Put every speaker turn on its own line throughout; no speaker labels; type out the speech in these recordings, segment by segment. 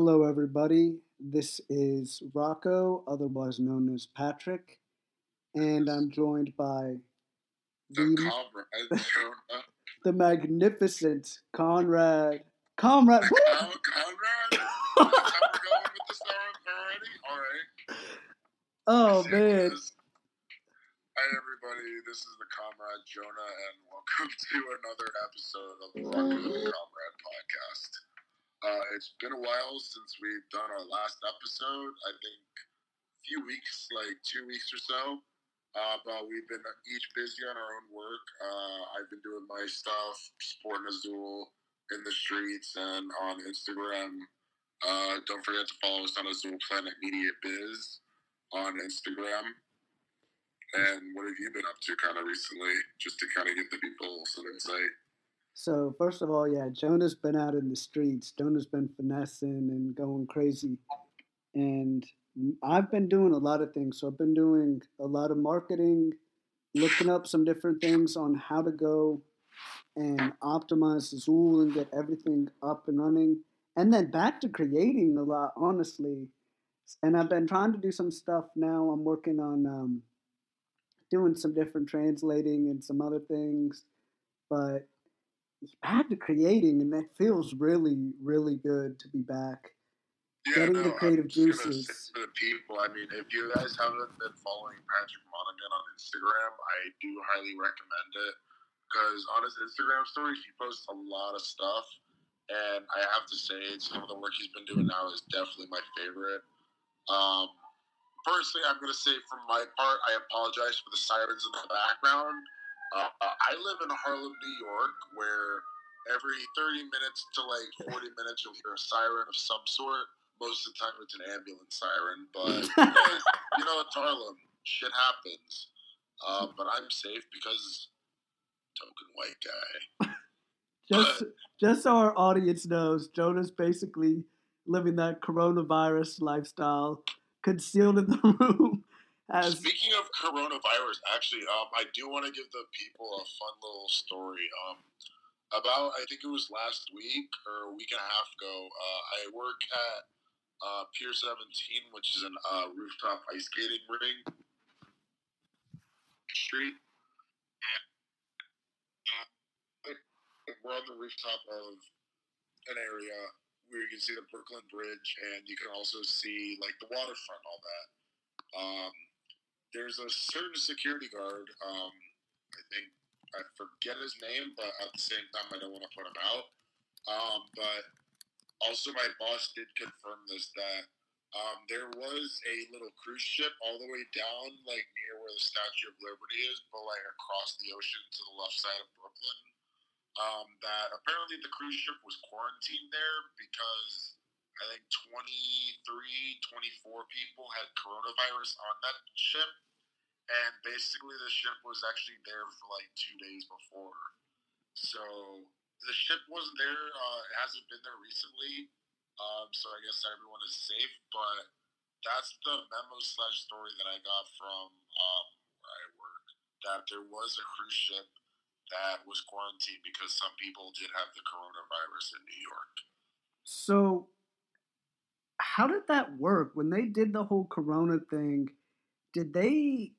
Hello, everybody. This is Rocko, otherwise known as Patrick, and I'm joined by
The
the,
uh, uh,
the magnificent Conrad. Conrad,
Conrad? That's how going with the star already? Alright.
oh man.
Hi, everybody. This is the Comrade Jonah, and welcome to another episode of the Rocko the Comrade. Uh, it's been a while since we've done our last episode. I think a few weeks, like two weeks or so. Uh, but we've been each busy on our own work. Uh, I've been doing my stuff, sporting Azul in the streets and on Instagram. Uh, don't forget to follow us on Azul Planet Media Biz on Instagram. And what have you been up to kind of recently, just to kind of give the people some insight?
So first of all, yeah, Jonah's been out in the streets. Jonah's been finessing and going crazy, and I've been doing a lot of things. So I've been doing a lot of marketing, looking up some different things on how to go and optimize Zool and get everything up and running, and then back to creating a lot, honestly. And I've been trying to do some stuff now. I'm working on um, doing some different translating and some other things, but back to creating, and that feels really, really good to be back. Getting the
I'm
creative
just
juices.
to the people, I mean, if you guys haven't been following Patrick Monaghan on Instagram, I do highly recommend it because on his Instagram stories, he posts a lot of stuff, and I have to say, some of the work he's been doing now is definitely my favorite. Um, personally, I'm going to say from my part, I apologize for the sirens in the background. Uh, uh, I live in Harlem, New York, where every 30 minutes to like 40 minutes you'll hear a siren of some sort. Most of the time it's an ambulance siren, but you know it's Harlem. Shit happens. Uh, but I'm safe because token white guy.
just just so our audience knows, Jonah's basically living that coronavirus lifestyle, concealed in the room. As
Speaking of coronavirus, actually, um, I do want to give the people a fun little story. Um, about I think it was last week or a week and a half ago. Uh, I work at uh, Pier 17, which is a uh, rooftop ice skating ring street. Uh, we're on the rooftop of an area where you can see the Brooklyn Bridge, and you can also see like the waterfront, all that. Um, there's a certain security guard. Um, I think I forget his name, but at the same time, I don't want to put him out. Um, but also, my boss did confirm this that um, there was a little cruise ship all the way down, like near where the Statue of Liberty is, but like across the ocean to the left side of Brooklyn. Um, that apparently the cruise ship was quarantined there because I think 23, 24 people had coronavirus on that ship. And basically, the ship was actually there for like two days before. So the ship wasn't there. Uh, it hasn't been there recently. Um, so I guess everyone is safe. But that's the memo slash story that I got from um, where I work. That there was a cruise ship that was quarantined because some people did have the coronavirus in New York.
so, how did that work when they did the whole Corona thing? Did they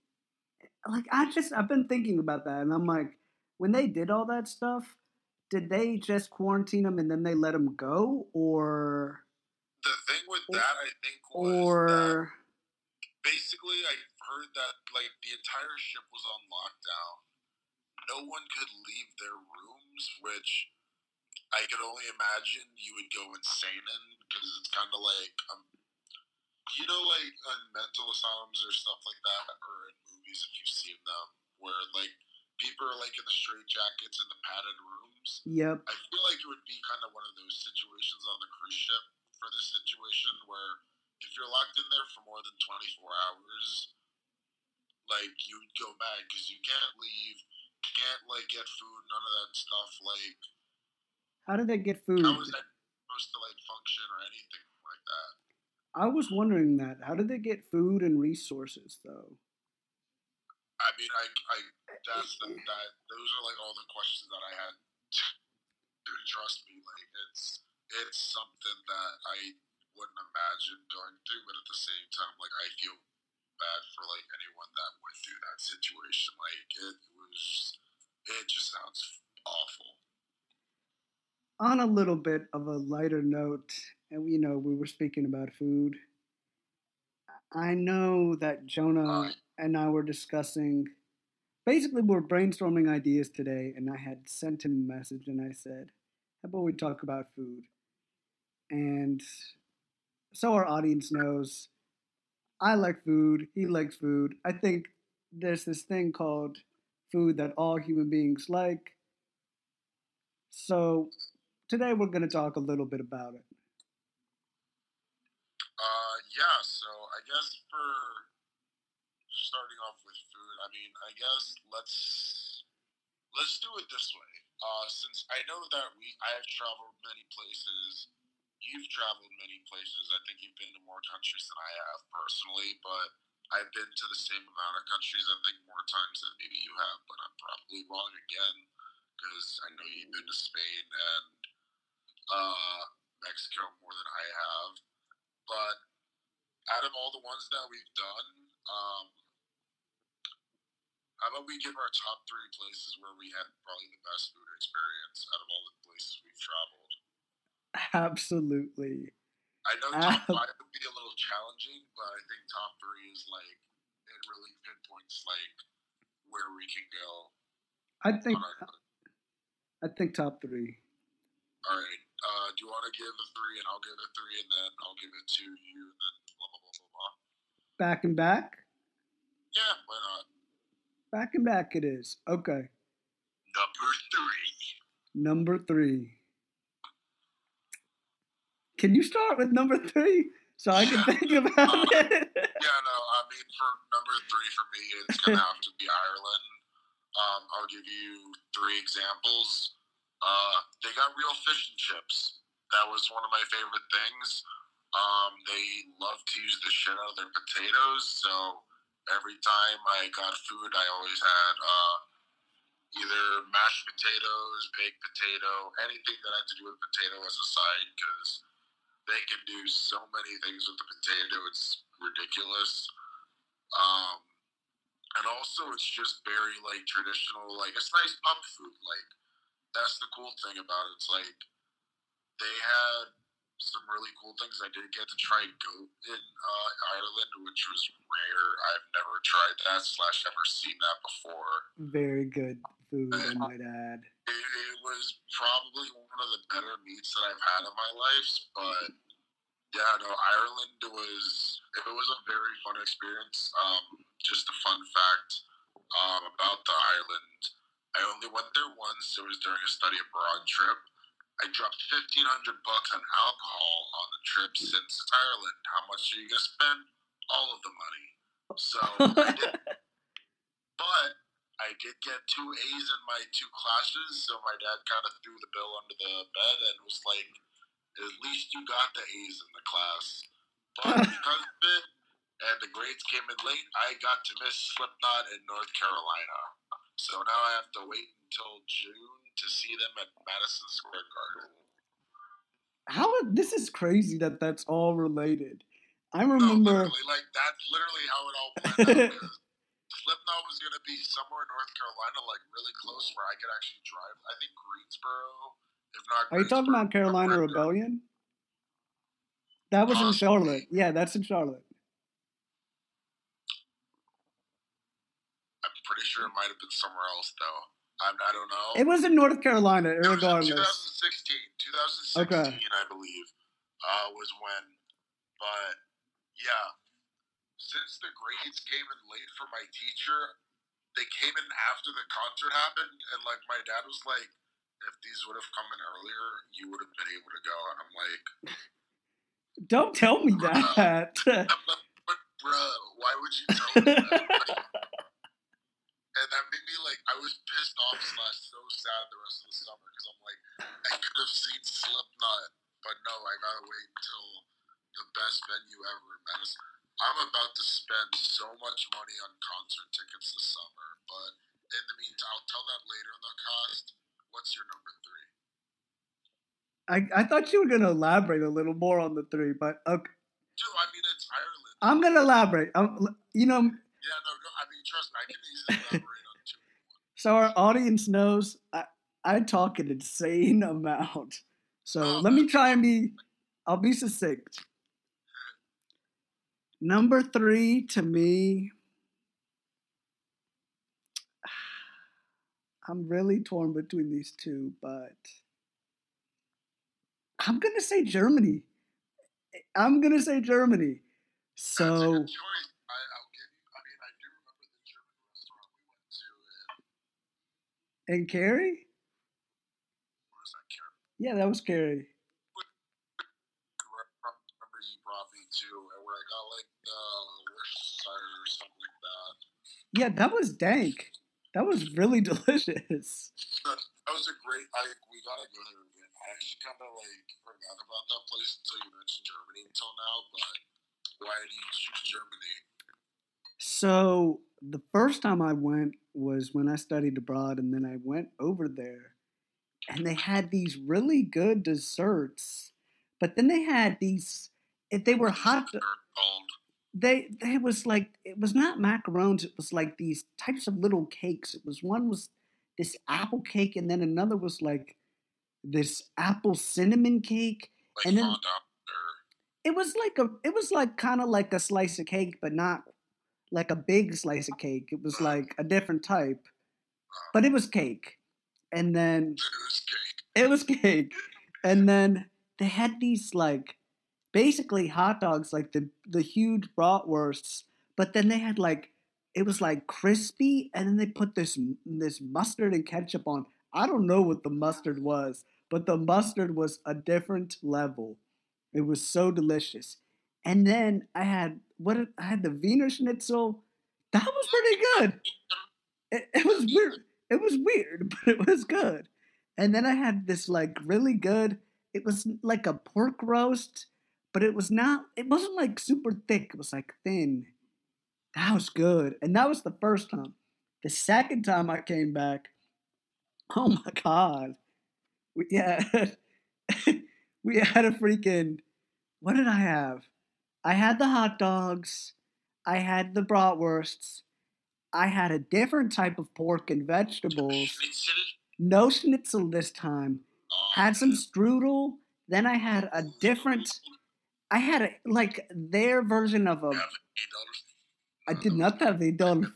like? I just I've been thinking about that, and I'm like, when they did all that stuff, did they just quarantine them and then they let them go, or
The thing with that, I think,
or
basically I heard that like the entire ship was on lockdown. No one could leave their rooms, which I could only imagine you would go insane in because it's kind of like um, you know, like on mental asylums or stuff like that, or in movies if you've seen them, where like people are like in the straight jackets in the padded rooms.
yep,
I feel like it would be kind of one of those situations on the cruise ship for this situation where if you're locked in there for more than 24 hours, like you would go mad because you can't leave, can't like get food, none of that stuff. Like,
how did they get food?
how is that supposed to like function or anything like that?
I was wondering that. How did they get food and resources though?
I mean, I, I that's the, that. Those are like all the questions that I had. Dude, trust me, like it's it's something that I wouldn't imagine going through, but at the same time, like I feel bad for like anyone that went through that situation. Like it was, it just sounds awful.
On a little bit of a lighter note, and you know, we were speaking about food. I know that Jonah and I were discussing. Basically, we we're brainstorming ideas today, and I had sent him a message, and I said, "How about we talk about food?" And so our audience knows, I like food. He likes food. I think there's this thing called food that all human beings like. So today we're going to talk a little bit about it.
Uh, yeah. So I guess for starting off with food, I mean, I guess let's let's do it this way. Uh, since I know that we, I have traveled many places. You've traveled many places. I think you've been to more countries than I have personally, but I've been to the same amount of countries. I think more times than maybe you have, but I'm probably wrong again because I know you've been to Spain and uh, Mexico more than I have. But out of all the ones that we've done, um, how about we give our top three places where we had probably the best food experience out of all the places we've traveled?
Absolutely.
I know top five would be a little challenging, but I think top three is like it really pinpoints like where we can go.
I think I think top three.
all right. Uh, do you want to give a three, and I'll give a three, and then I'll give it to you, and then blah blah blah blah blah.
Back and back.
Yeah, why not?
Back and back. It is okay.
Number three.
Number three. Can you start with number three so I can think about it?
Yeah, no, I mean for number three for me, it's gonna have to be Ireland. Um, I'll give you three examples. Uh, they got real fish and chips. That was one of my favorite things. Um, they love to use the shit out of their potatoes, so every time I got food, I always had uh, either mashed potatoes, baked potato, anything that had to do with potato as a side, because they can do so many things with the potato. It's ridiculous. Um, and also, it's just very like traditional. Like it's nice pub food. Like that's the cool thing about it. It's like they had some really cool things. I did get to try goat in uh, Ireland, which was rare. I've never tried that slash ever seen that before.
Very good food, I might add.
It, it was probably one of the better meats that I've had in my life, but yeah, no, Ireland was it was a very fun experience. Um, just a fun fact um, about the island. I only went there once. It was during a study abroad trip. I dropped fifteen hundred bucks on alcohol on the trip since Ireland. How much are you gonna spend? All of the money. So I did but I did get two A's in my two classes, so my dad kind of threw the bill under the bed and was like, "At least you got the A's in the class." But because of it, and the grades came in late, I got to miss Slipknot in North Carolina. So now I have to wait until June to see them at Madison Square Garden.
How this is crazy that that's all related. I remember
literally, like that's literally how it all planned out. Slipknot was gonna be somewhere in North Carolina, like really close, where I could actually drive. I think Greensboro, if not.
Are you talking about Carolina Rebellion? That was in Charlotte. Yeah, that's in Charlotte.
I'm pretty sure it might have been somewhere else, though. I'm, I don't know.
It was in North Carolina,
It was in
regardless.
2016. 2016,
Okay.
I believe, uh, was when. But yeah, since the grades came in late for my teacher, they came in after the concert happened, and like my dad was like, "If these would have come in earlier, you would have been able to go." And I'm like,
Don't tell me that.
Like "But bruh, why would you tell me that?" and that made me like I was pissed off slash so sad the rest of the summer because I'm like I could have seen Slipknot, but no, I gotta wait until the best venue ever in Madison. I'm about to spend so much money on concert tickets this summer, but in the meantime, I'll tell that later in the cast. What's your number three?
I, I thought you were gonna elaborate a little more on the three, but okay.
Dude, I mean, it's Ireland.
I'm gonna elaborate. I'm, you know,
Yeah, no, no, I mean, trust me, I can easily elaborate on two.
so our audience knows I, I talk an insane amount. So
Oh,
let me try and be. I'll be succinct. Number three to me. I'm really torn between these two, but I'm gonna say Germany. I'm gonna say Germany. So
good choice. I, I'll give you. I mean, I do remember the German restaurant we went to. And
Carrie,
was that?
Yeah, that was Carrie.
remember you brought me to where I got like the Worcestershire or something like that.
Yeah, that was dank. That was really delicious.
That was a great. I we gotta go there again. I actually kind of like forgot about that place until you mentioned Germany until now. But why did you choose Germany?
So the first time I went was when I studied abroad, and then I went over there, and they had these really good desserts. But then they had these. If they were hot, they they was like it was not macarons. It was like these types of little cakes. It was one was this apple cake, and then another was like this apple cinnamon cake.
like
And then- It was like a it was like kind of like a slice of cake, but not like a big slice of cake. It was like a different type, but it was cake. And then
it was cake.
it was cake. And then they had these like basically hot dogs, like the the huge bratwursts. But then they had like it was like crispy, and then they put this this mustard and ketchup on. I don't know what the mustard was, but the mustard was a different level. It was so delicious. And then I had what I had the Wiener Schnitzel. That was pretty good. It, it was weird. It was weird, but it was good. And then I had this like really good. It was like a pork roast, but it was not. It wasn't like super thick. It was like thin. That was good, and that was the first time. The second time I came back, oh my god, we had we had a freaking. What did I have? I had the hot dogs. I had the bratwursts. I had a different type of pork and vegetables. No schnitzel this time.
Oh,
Had some strudel. Then I had a different. I had a, like their version of a.
Yeah, eight dollars.
I did not have the Dolph.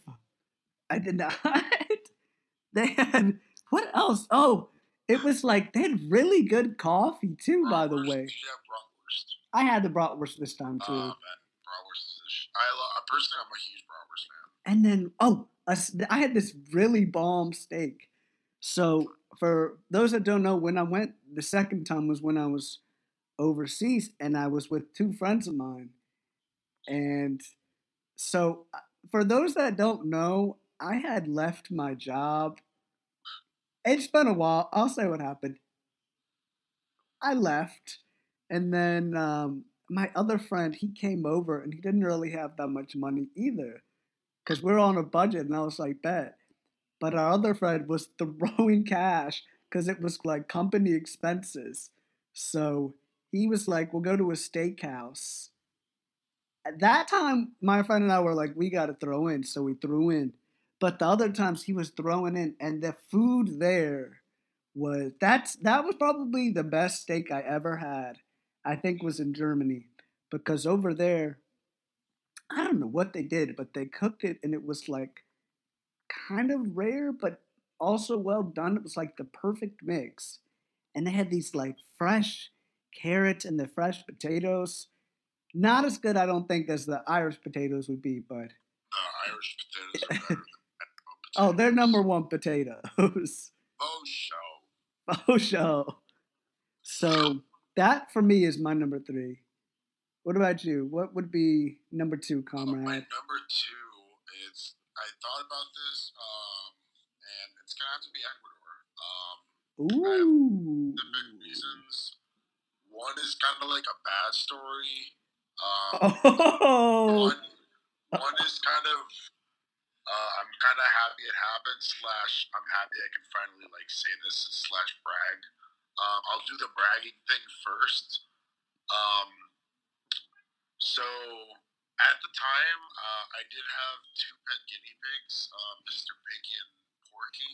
I did not. they had what else? Oh, it was like they had really good coffee too. By the way,
Did you have bratwurst?
I had the bratwurst this time
Oh
too.
man, bratwurst is. a sh- I love. Personally, I'm a huge bratwurst fan.
And then, oh, a I had this really bomb steak. So, for those that don't know, when I went the second time was when I was overseas and I was with two friends of mine. And so, uh, for those that don't know, I had left my job. It's been a while. I'll say what happened. I left, and then um, my other friend he came over, and he didn't really have that much money either because we're on a budget and I was like, bet. But our other friend was throwing cash because it was like company expenses. So he was like, we'll go to a steakhouse. At that time, my friend and I were like, we got to throw in. So we threw in. But the other times he was throwing in, and the food there was that's that was probably the best steak I ever had. I think was in Germany because over there I don't know what they did, but they cooked it and it was like kind of rare, but also well done. It was like the perfect mix. And they had these like fresh carrots and the fresh potatoes. Not as good, I don't think, as the Irish potatoes would be, but
The Irish potatoes
oh, they're number one potatoes.
Oh, show.
Oh, show. So that for me is my number three. What about you? What would be number two,
Uh, my
comrade?
number two is I thought about this, um, and it's gonna have to be Ecuador. Um,
Ooh.
the big reasons. One is kind of like a bad story. Um,
Oh.
one, one is kind of uh, I'm kind of happy it happened. Slash, I'm happy I can finally like say this slash brag. Um, I'll do the bragging thing first. Um, so at the time, uh, I did have two pet guinea pigs, uh, Mr. Piggy and Porky.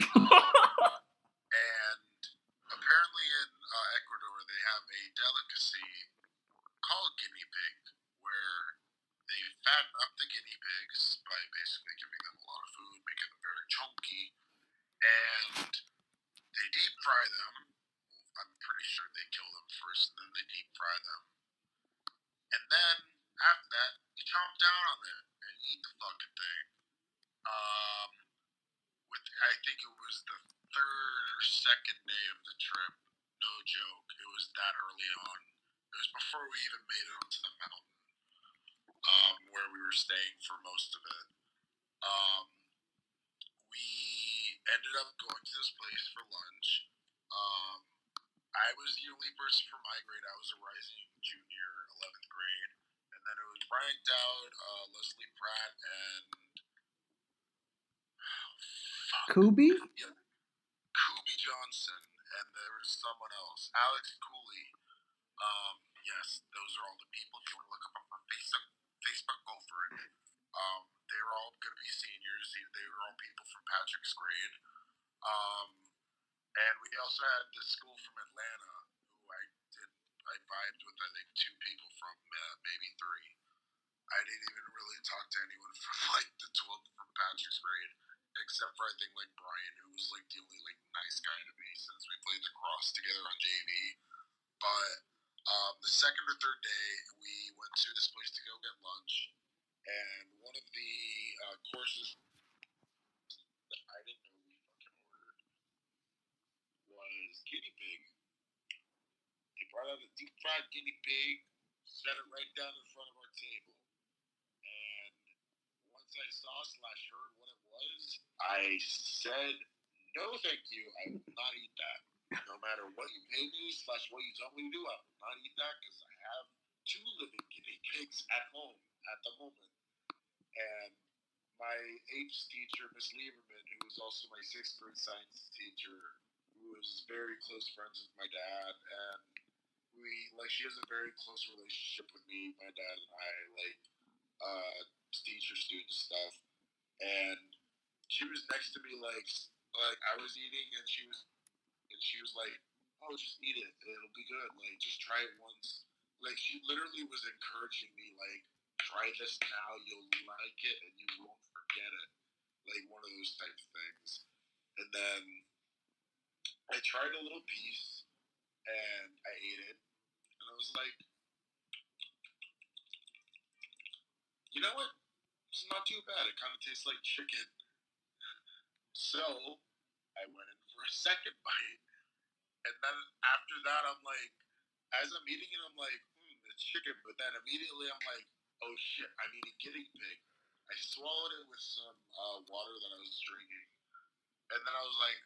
Um, and apparently in uh, Ecuador, they have a delicacy called guinea pig, where they fatten up the guinea pigs by basically giving them a lot of food, making them very chunky, and they deep fry them. I'm pretty sure they kill them first, and then they deep fry them. And then after that, you chomp down on it and eat the fucking thing. Um, with I think it was the third or second day of the trip. No joke. It was that early on. It was before we even made it onto the mountain, um, where we were staying for most of it. Um, we ended up going to this place for lunch. Um, I was the only person from my grade. I was a rising junior, 11th grade. And then it was Brian Dowd, uh, Leslie Pratt, and. fuck.
Kubi?
Yeah. Kubi Johnson, and there was someone else, Alex Cooley. Um, yes, those are all the people. If you want to look up on Facebook, Facebook go for it. Um, they were all going to be seniors. They- They were all people from Patrick's grade. Um, and we also had this school from Atlanta who I did, I vibed with, I think, two people from, uh, maybe three. I didn't even really talk to anyone from like the 12th from Patrick's grade, except for I think like Brian, who was like the only like nice guy to me since we played lacrosse together on JV. But um, the second or third day, we went to this place to go get lunch, and one of the uh, courses that I didn't know we fucking ordered was guinea pig. They brought out a deep fried guinea pig, set it right down in front of our table. And once I saw slash heard what it was, I said, no thank you, I will not eat that. No matter what you pay me slash what you tell me to do, I will not eat that because I have two living guinea pigs at home at the moment. And my H teacher, Miss Lieberman, who was also my sixth grade science teacher, was very close friends with my dad, and we like she has a very close relationship with me, my dad and I, like uh, teacher student stuff, and she was next to me like like I was eating and she was and she was like, oh, just eat it, it'll be good, like just try it once. Like she literally was encouraging me, like try this now, you'll like it and you won't forget it, like one of those type of things. And then I tried a little piece and I ate it, and I was like, you know what? It's not too bad. It kind of tastes like chicken. So I went in for a second bite, and then after that, I'm like, as I'm eating it, I'm like, hmm, it's chicken. But then immediately, I'm like, oh shit, I'm eating guinea pig. I swallowed it with some uh, water that I was drinking, and then I was like,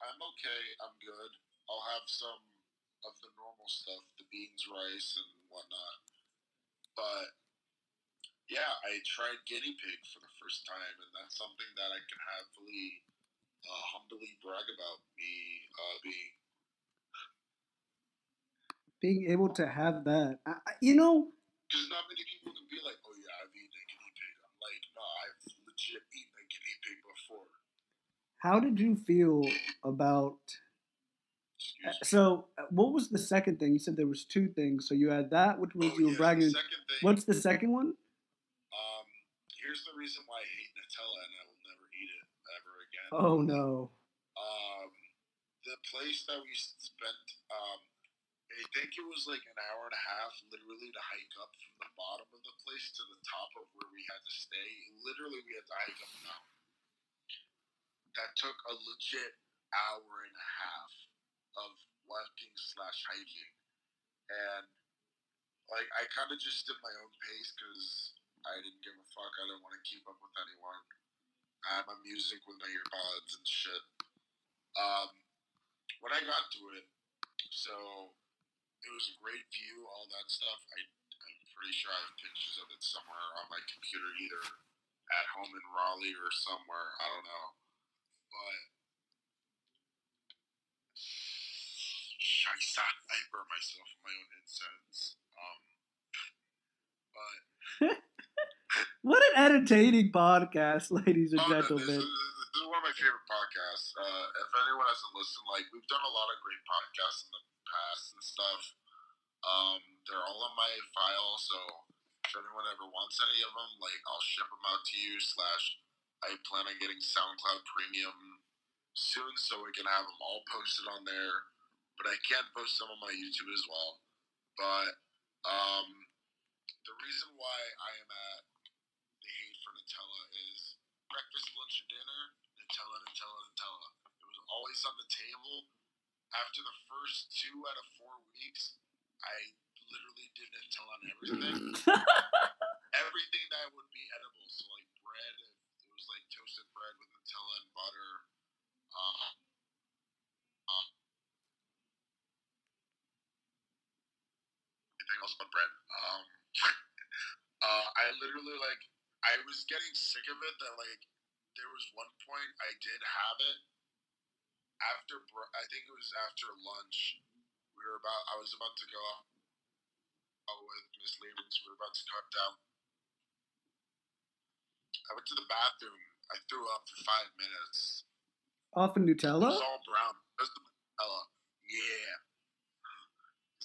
I'm okay, I'm good. I'll have some of the normal stuff, the beans, rice, and whatnot. But yeah, I tried guinea pig for the first time, and that's something that I can happily, uh, humbly brag about me uh, being.
Being able to have that, I, you know,
Because not many people can be like, oh yeah, I've eaten a guinea pig. I'm like, no, I've legit eaten a guinea pig before.
How did you feel about? Uh. So, uh, what was the second thing? You said there was two things. So you had that, which was
Oh,
you were
yeah,
bragging.
The thing,
What's the second one?
um, here's the reason why I hate Nutella and I will never eat it ever again.
Oh no.
um, the place that we spent, um, I think it was like an hour and a half, literally, to hike up from the bottom of the place to the top of where we had to stay. Literally, we had to hike up a mountain. That took a legit hour and a half of walking slash hiking, and like I kind of just did my own pace because I didn't give a fuck. I didn't want to keep up with anyone. I had my music with my earbuds and shit. Um, when I got to it, so it was a great view, all that stuff. I, I'm pretty sure I have pictures of it somewhere on my computer, either at home in Raleigh or somewhere. I don't know. But Scheiße. I burn myself in my own incense. Um, but
What an entertaining podcast, ladies and
Oh, no, this,
gentlemen.
is, this is one of my favorite podcasts. Uh, if anyone hasn't listened, like we've done a lot of great podcasts in the past and stuff. Um, they're all on my file, so if anyone ever wants any of them, like I'll ship them out to you. Slash, I plan on getting SoundCloud Premium soon, so we can have them all posted on there. But I can post some on my YouTube as well. But um, the reason why I am at the hate for Nutella is breakfast, lunch, and dinner, Nutella, Nutella, Nutella. It was always on the table. After the first two out of four weeks, I literally did Nutella on everything. everything that would be edible. So like bread, it was like toasted bread with Nutella and butter. Uh, uh, anything else but bread. Um, uh, I literally like I was getting sick of it. That like there was one point I did have it after. I think it was after lunch. We were about. I was about to go out with Miss Levens. We were about to cut down. I went to the bathroom. I threw up for five minutes.
Off of
It
Nutella?
was all brown. It was the Nutella. Yeah.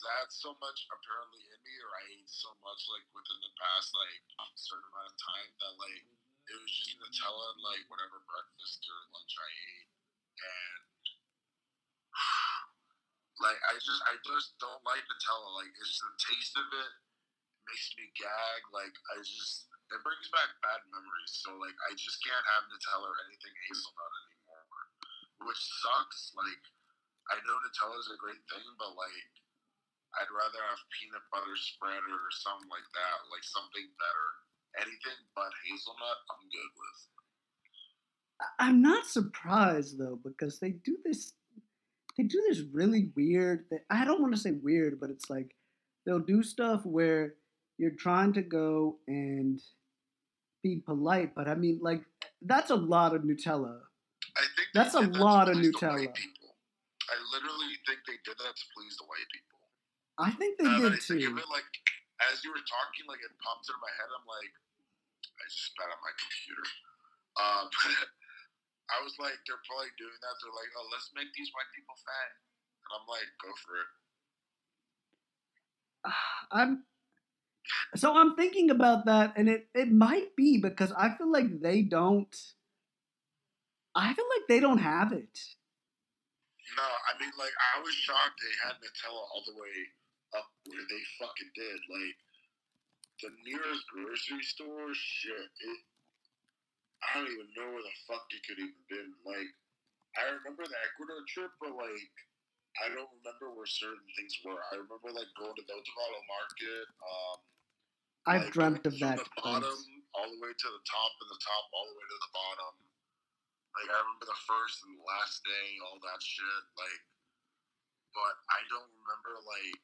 I had so much apparently in me, or I ate so much like within the past like certain amount of time that like it was just Nutella and like whatever breakfast or lunch I ate, and like I just I just don't like Nutella. Like it's the taste of it makes me gag. Like I just it brings back bad memories. So like I just can't have Nutella or anything hazelnut anymore, which sucks. Like I know Nutella is a great thing, but like I'd rather have peanut butter spread or something like that, like something better. Anything but hazelnut, I'm good with.
I'm not surprised though because they do this they do this really weird. I don't want to say weird, but it's like they'll do stuff where you're trying to go and be polite, but I mean like that's a lot of Nutella.
I think
That's a
that
lot of Nutella.
I literally think they did that to please the white people.
I think they
Now
did
I think
too.
it, like as you were talking, like it popped into my head. I'm like, I just spat on my computer. Um, I was like, they're probably doing that. They're like, oh, let's make these white people fat, and I'm like, go for it.
I'm so I'm thinking about that, and it it might be because I feel like they don't. I feel like they don't have it.
No, I mean, like, I was shocked they had Nutella all the way up where they fucking did. Like, the nearest grocery store, shit, it, I don't even know where the fuck it could even been. Like, I remember the Ecuador trip, but, like, I don't remember where certain things were. I remember, like, going to the Otavalo market. Um,
I've
like,
dreamt of that
the bottom
place.
all the way to the top, and the top all the way to the bottom. Like I remember the first and the last day, all that shit. Like, but I don't remember like,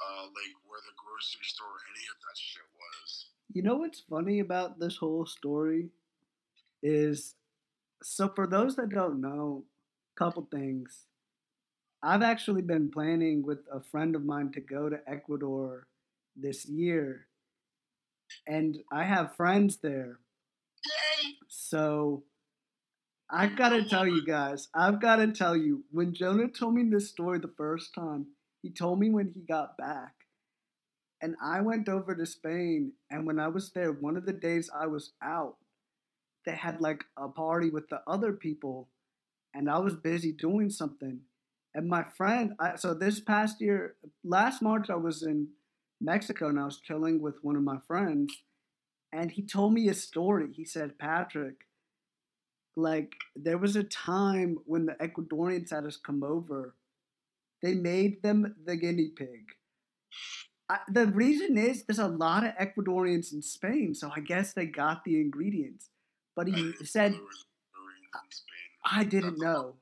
uh, like where the grocery store, or any of that shit was.
You know what's funny about this whole story is so for those that don't know, couple things. I've actually been planning with a friend of mine to go to Ecuador this year. And I have friends there. So I've got to tell you guys, I've got to tell you, when Jonah told me this story the first time, he told me when he got back. And I went over to Spain, and when I was there, one of the days I was out, they had like a party with the other people, and I was busy doing something. And my friend, I, so this past year, last March, I was in Mexico and I was chilling with one of my friends, and he told me a story. He said, Patrick, like there was a time when the Ecuadorians had us come over, they made them the guinea pig. I, the reason is there's a lot of Ecuadorians in Spain, so I guess they got the ingredients. But he said,
knew there was Marines in Spain.
I didn't know.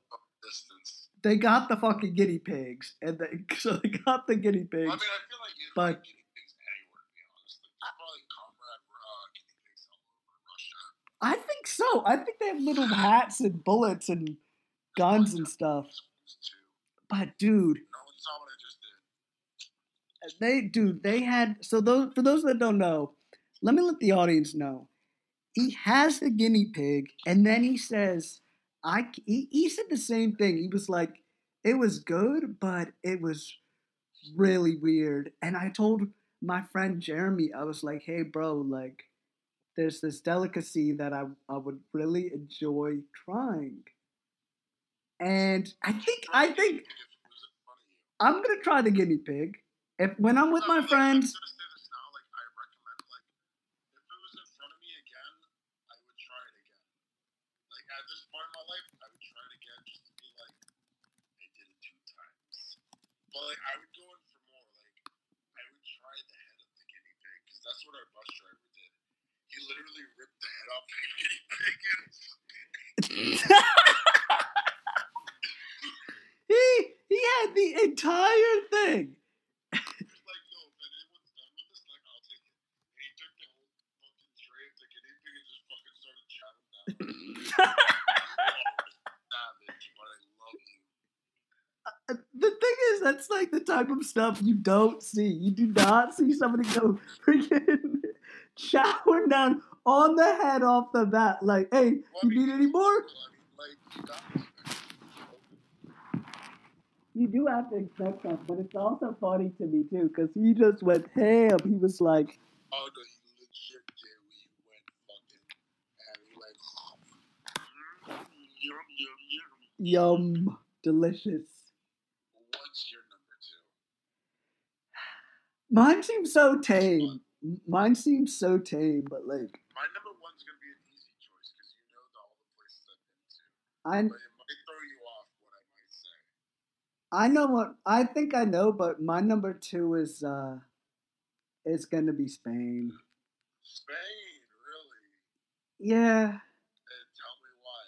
They got the fucking guinea pigs, and they, so they got the guinea pigs.
Well, I mean, I feel like you
but-
guinea pigs anywhere. To be honest, like, probably comrade uh, guinea pigs all over Russia.
I think so. I think they have little hats and bullets and guns and stuff. But dude,
No one saw what I just did.
they dude they had so those for those that don't know let me let the audience know he has the guinea pig and then he says i he, he said the same thing. He was like it was good but it was really weird. And i told my friend jeremy i was like hey bro like there's this delicacy that i, I would really enjoy trying. And i think i think
If it was in front of you.
i'm gonna try the guinea pig. If when i'm with my friends
I'm gonna say this now. Like I recommend, like if it was in front of me again, I would try it again. Like at this point in my life, I would try it again just to be like, I did it two times. But like I would go in for more. Like I would try the head of the guinea pig because that's what our bus driver did. He literally ripped the head off the guinea pig and
he he had the entire thing.
he just like yo, but it was like, "Yo, if anyone's done with this, like I'll take it." And he took the whole fucking tray of the guinea pig and just fucking started chowing down. savage, but I love you.
The thing is, that's like the type of stuff you don't see. You do not see somebody go freaking showering down on the head off the bat. Like, hey, you need any more?
I mean, like, you got to expect
You do have to expect that, but it's also funny to me too, because he just went ham. He was like,
Oh no, he legit did. He went fucking and he like, yum yum yum.
yum, delicious.
What's your number two?
Mine seems so tame. Mine seems so tame, but like,
My number one's gonna be an easy choice because you know the, all the places I've been to,
I
but it might throw you off what I might say.
I know what I think I know, but my number two is uh is gonna be Spain.
Spain, really?
Yeah,
And tell me why.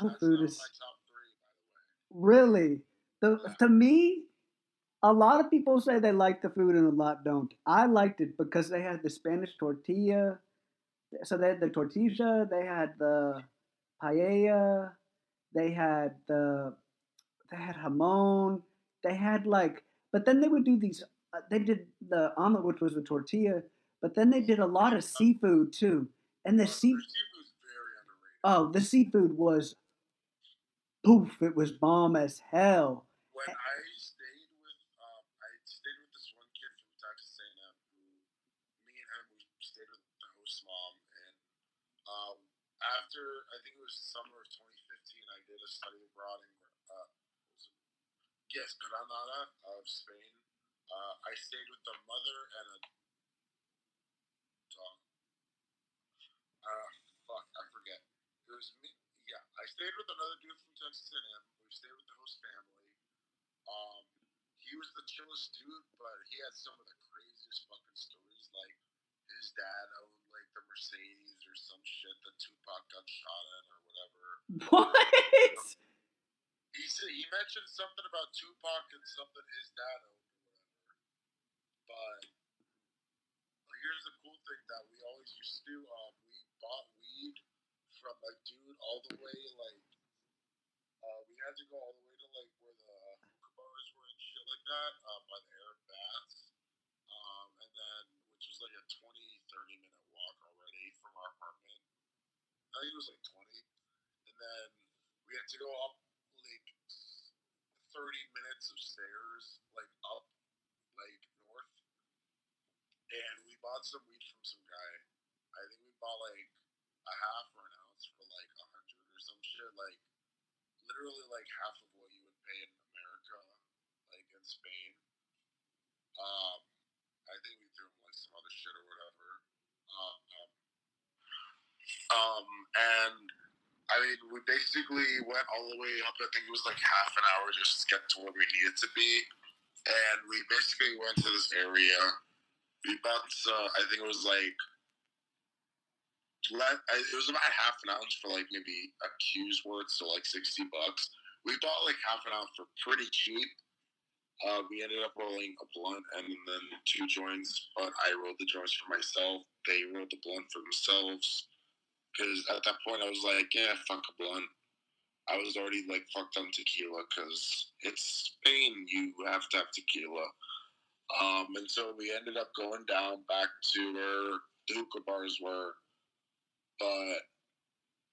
oh,
That's
food is
my top three, by the way.
really the to me. A lot of people say they like the food and a lot don't. I liked it because they had the Spanish tortilla. So they had the tortilla, they had the paella, they had the they had jamon, they had like but then they would do these uh, they did the omelet which was the tortilla, but then they did a lot of seafood too. And the sea
their seafood's very underrated.
oh, the seafood was poof, it was bomb as hell.
when I stayed with, um, I stayed with this one kid from Texas A&M who, me and him, we stayed with the host mom, and um, after I think it was summer of 2015, I did a study abroad in, uh, yes, Granada of Spain. Uh, I stayed with the mother and a dog. Uh, fuck, I forget. It was me. Yeah, I stayed with another dude from Texas A&M. We stayed with the host family. Um, he was the chillest dude, but he had some of the craziest fucking stories. Like his dad owned like the Mercedes or some shit that Tupac got shot in or whatever.
What?
He said he mentioned something about Tupac and something his dad owned or whatever. But here's the cool thing that we always used to do. Um, we bought weed from a dude all the way like uh, we had to go all the way to like where the hookah bars were and shit like that uh, by the Arab baths. Um, and then like a 20, 30 minute walk already from our apartment. I think it was like 20. And then we had to go up like 30 minutes of stairs, like up, like north. And we bought some weed from some guy. I think we bought like a half or an ounce for like a hundred or some shit. Like literally like half of what you would pay in America, like in Spain. Um, I think we threw him like some other shit or whatever. Um, um, and I mean, we basically went all the way up. I think it was like half an hour just to get to where we needed to be. And we basically went to this area. We bought, uh, I think it was like, it was about half an ounce for like maybe a Q's worth, so like 60 bucks. We bought like half an ounce for pretty cheap. Uh, we ended up rolling a blunt and then two joints, but I rolled the joints for myself. They rolled the blunt for themselves because at that point I was like, yeah, fuck a blunt. I was already like fucked on tequila because it's Spain. You have to have tequila. Um, and so we ended up going down back to where the hookah bars were. But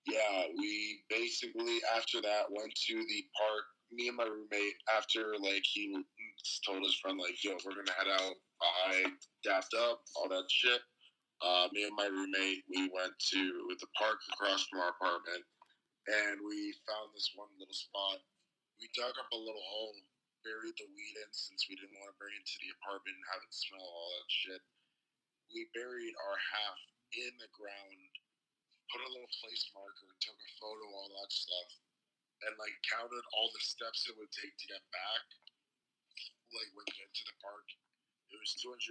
yeah, we basically after that went to the park. Me and my roommate, after like he told his friend like, "Yo, we're gonna head out." I dapped up, all that shit. Uh, me and my roommate, we went to the park across from our apartment, and we found this one little spot. We dug up a little hole, buried the weed in since we didn't want to bring it to the apartment and have it smell all that shit. We buried our half in the ground, put a little place marker, took a photo, all that stuff, and like counted all the steps it would take to get back. Like when you get to the park, it was 237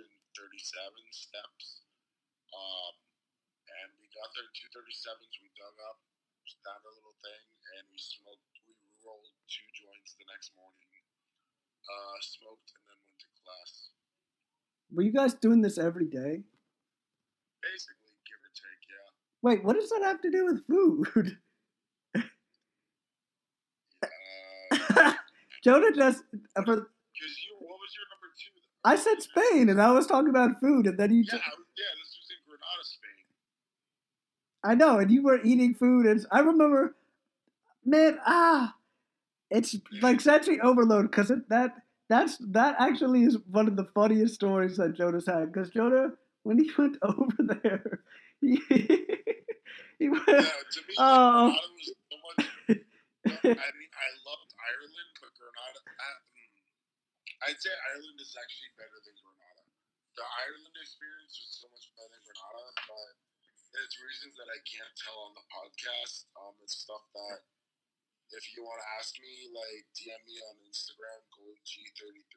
steps. Um, and we got there at 237s. We dug up, found a little thing, and we smoked. We rolled two joints the next morning. Uh, smoked and then went to class.
Were you guys doing this every day?
Basically, give or take, yeah.
Wait, what does that have to do with food?
Uh,
Jonah just uh, for
you, what was your number two?
I said Spain, and I was talking about food, and then you.
Yeah,
T-
yeah, this was in Granada, Spain.
I know, and you were eating food, and I remember, man, ah, it's like sensory overload because that that's that actually is one of the funniest stories that Jonah's had. Because Jonah, when he went over there, he he went.
Yeah, to me,
Oh.
like, Granada was so much. I mean, I loved Ireland, but Granada. Uh, mm, I'd say Ireland is actually better than Granada. The Ireland experience was so much better than Granada, but there's reasons that I can't tell on the podcast. Um, it's stuff that if you want to ask me, like DM me on Instagram, GoldenG33,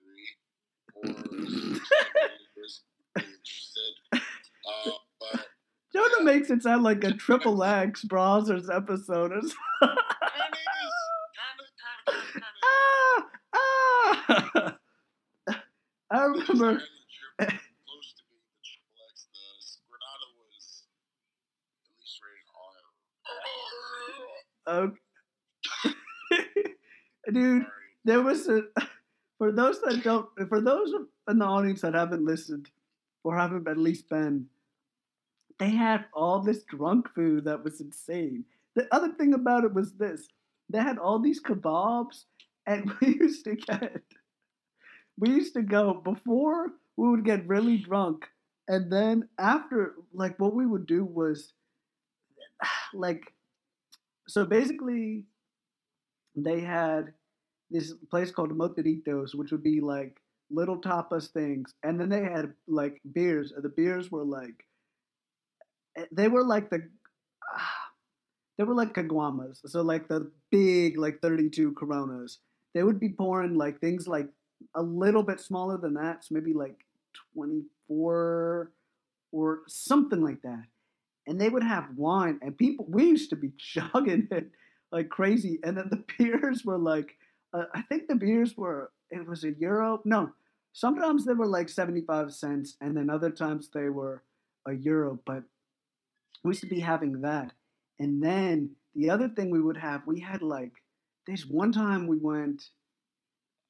or really interested. Uh, but
Jonah makes it sound like a triple X Brazzers episode. Or something. I remember.
close to being the triple X. The Granada was at least rated R.
Okay. Dude, there was a for those that don't for those in the audience that haven't listened or haven't at least been they had all this drunk food that was insane the other thing about it was this they had all these kebabs and we used to get we used to go before we would get really drunk and then after like what we would do was like so basically they had this place called Montaditos, which would be like little tapas things, and then they had like beers. The beers were like eh, they were like the they were like caguamas, so like the big like thirty two Coronas. They would be pouring like things like a little bit smaller than that, so maybe like twenty four or something like that. And they would have wine, and people we used to be chugging it like crazy. And then the beers were like, uh, I think the beers were, it was a euro. No, sometimes they were like 75 cents, and then other times they were a euro. But we used to be having that. And then the other thing we would have, we had like, this one time we went,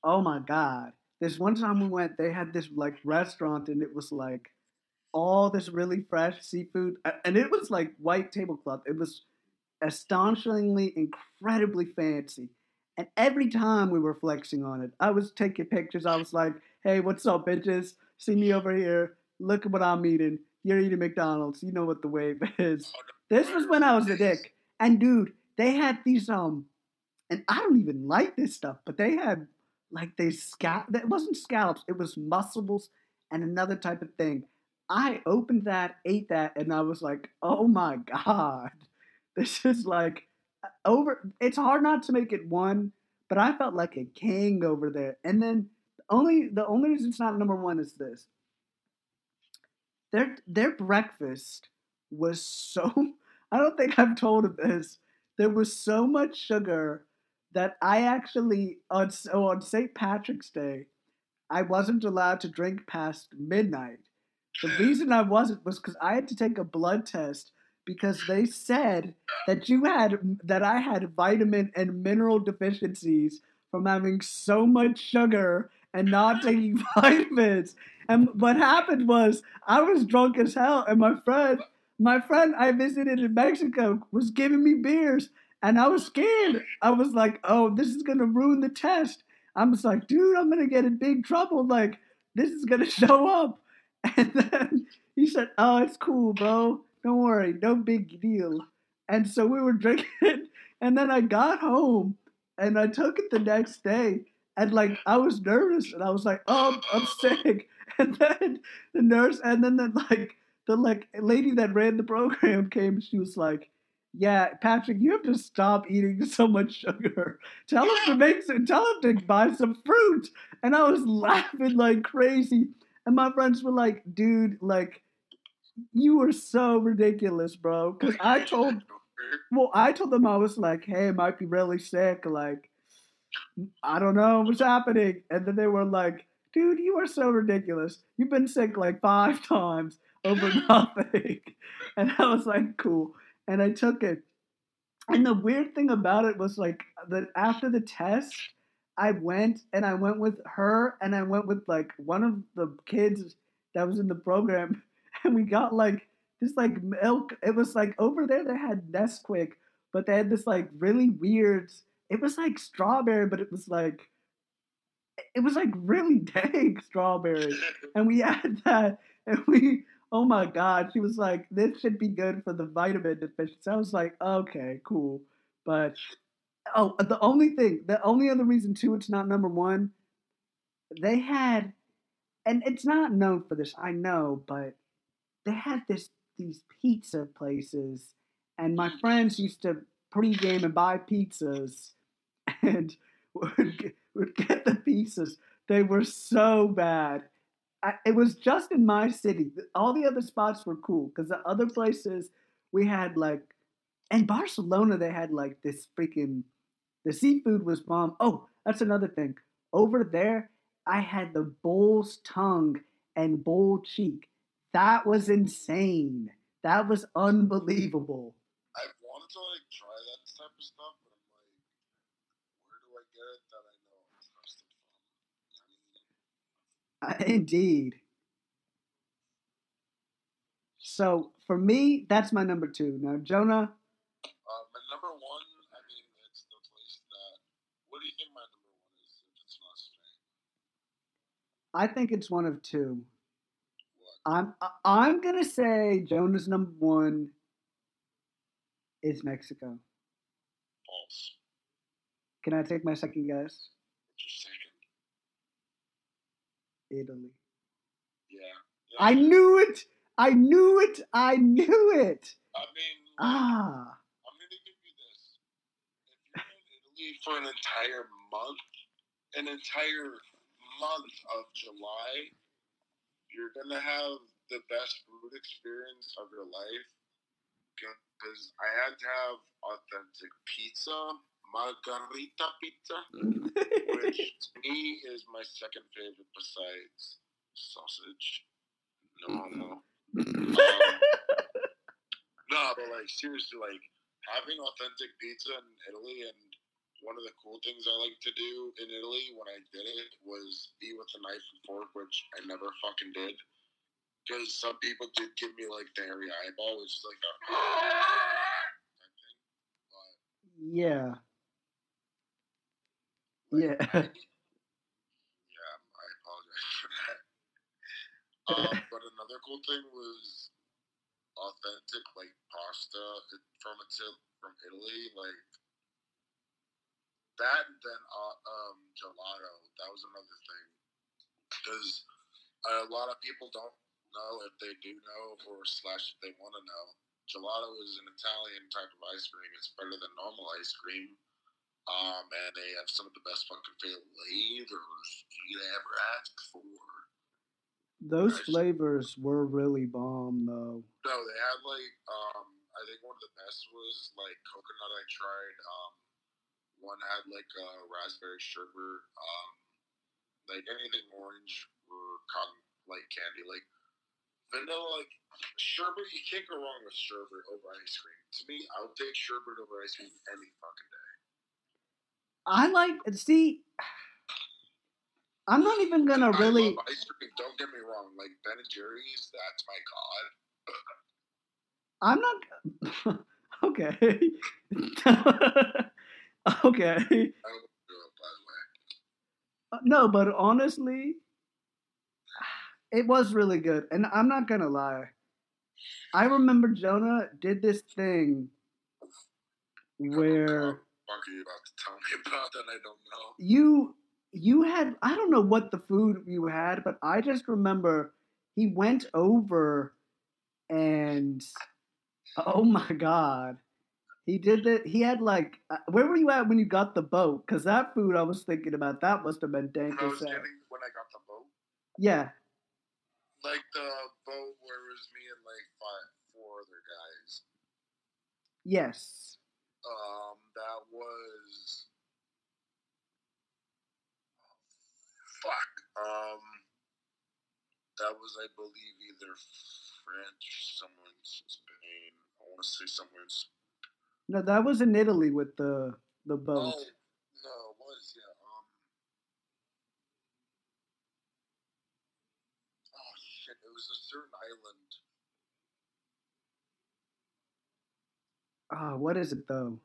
oh my God. This one time we went, they had this like restaurant, and it was like all this really fresh seafood. And it was like white tablecloth. It was astonishingly, incredibly fancy. And every time we were flexing on it, I was taking pictures. I was like, hey, what's up, bitches? See me over here. Look at what I'm eating. You're eating McDonald's. You know what the wave is. This was when I was a dick. And dude, they had these, um, and I don't even like this stuff, but they had like they scallops. It wasn't scallops, it was mussels and another type of thing. I opened that, ate that, and I was like, oh my God. This is like uh, over it's hard not to make it one, but I felt like a king over there. And then only the only reason it's not number one is this. Their their breakfast was so I don't think I've told of this. There was so much sugar that I actually on so oh, on St. Patrick's Day, I wasn't allowed to drink past midnight. The reason I wasn't was because I had to take a blood test because they said that you had that I had vitamin and mineral deficiencies from having so much sugar and not taking vitamins. And what happened was I was drunk as hell, and my friend, my friend I visited in Mexico was giving me beers, and I was scared. I was like, "Oh, this is gonna ruin the test." I was like, "Dude, I'm gonna get in big trouble. Like, this is gonna show up." And then he said, "Oh, it's cool, bro. Don't worry, no big deal." And so we were drinking, and then I got home, and I took it the next day, and like I was nervous, and I was like, "Oh, I'm sick." And then the nurse, and then the like the like lady that ran the program came. She was like, "Yeah, Patrick, you have to stop eating so much sugar. Tell him to make some. Tell him to buy some fruit." And I was laughing like crazy. And my friends were like, "Dude, like." You were so ridiculous, bro. Because I told, well, I told them I was like, "Hey, I might be really sick. Like, I don't know what's happening." And then they were like, "Dude, you are so ridiculous. You've been sick like five times over nothing." And I was like, "Cool." And I took it. And the weird thing about it was like that after the test, I went and I went with her and I went with like one of the kids that was in the program, and we got like this like milk. It was like over there they had Nesquik, but they had this like really weird. It was like strawberry, but it was like it was like really dank strawberry, and we had that, and we. Oh my God, she was like, "This should be good for the vitamin deficiency." I was like, "Okay, cool," but oh, uh, the only thing, the only other reason too, it's not number one. They had, and it's not known for this, I know, but they had this these pizza places, and my mm. friends used to pregame and buy pizzas, and would get, would get the pizzas. They were so bad. I, it was just in my city. All the other spots were cool because the other places we had like, in Barcelona they had like this freaking, the seafood was bomb. Oh, that's another thing. Over there, I had the bull's tongue and bull cheek. That was insane. That was unbelievable.
I've wanted to like try that type of stuff, but I'm like, where do I get it that I know I'm trusted from? I mean,
Uh, Indeed. So for me, that's my number two. Now, Jonah,
uh, my number one, I mean, it's the place that. What do you think my number one is if it's not Spain?
I think it's one of two.
What?
I'm I'm gonna say Jonah's number one is Mexico.
False.
Can I take my second guess?
Second?
Italy.
Yeah. yeah.
I knew it. I knew it. I knew it.
I mean,
Ah.
I'm gonna give you this. If you're in Italy for an entire month, an entire month of July, you're gonna have the best food experience of your life. Because I had to have authentic pizza, margarita pizza, which to me is my second favorite besides sausage. No, no. Mm-hmm. Um, no, but like seriously, like having authentic pizza in Italy, and one of the cool things I like to do in Italy when I did it was eat with a knife and fork, which I never fucking did. Because some people did give me like the hairy eyeball, which is like a type thing. But
yeah.
Like,
Yeah.
Yeah, I apologize for that. Um, but another cool thing was authentic like pasta from from Italy, like that. And then uh, um, gelato. That was another thing because a lot of people don't know if they do know or slash if they want to know. Gelato is an Italian type of ice cream. It's better than normal ice cream. Um, and they have some of the best fucking flavors you'd ever ask for.
Those flavors were really bomb though.
No, they had like um I think one of the best was like coconut I tried. Um one had like uh, raspberry sugar, um like anything orange or cotton like candy. Like vanilla like sherbet. You can't go wrong with sherbet over ice cream. To me, I'll take sherbet over ice cream any fucking day.
I like see. I'm not even gonna
I
really.
love ice cream. Don't get me wrong. Like Ben and Jerry's, that's my god.
I'm not. okay. okay.
I don't do it, by the way.
Uh, No, but honestly, it was really good. And I'm not gonna lie. I remember Jonah did this thing where
Fuck you tell me about that? I don't know.
you you had I don't know what the food you had, but I just remember he went over and oh my god. He did that. He had like, uh, where were you at when you got the boat? Because that food I was thinking about, that must have been dank
When I was getting when I got the boat,
Yeah,
like the boat where it was me and like five, four other guys.
yes.
Um, that was fuck. Um, that was I believe either France or somewhere in Spain. I want to say somewhere in Spain.
No, that was in Italy with the the boat.
Oh, no, it was yeah. Um. Oh shit! It was a certain island.
Ah, what is it though?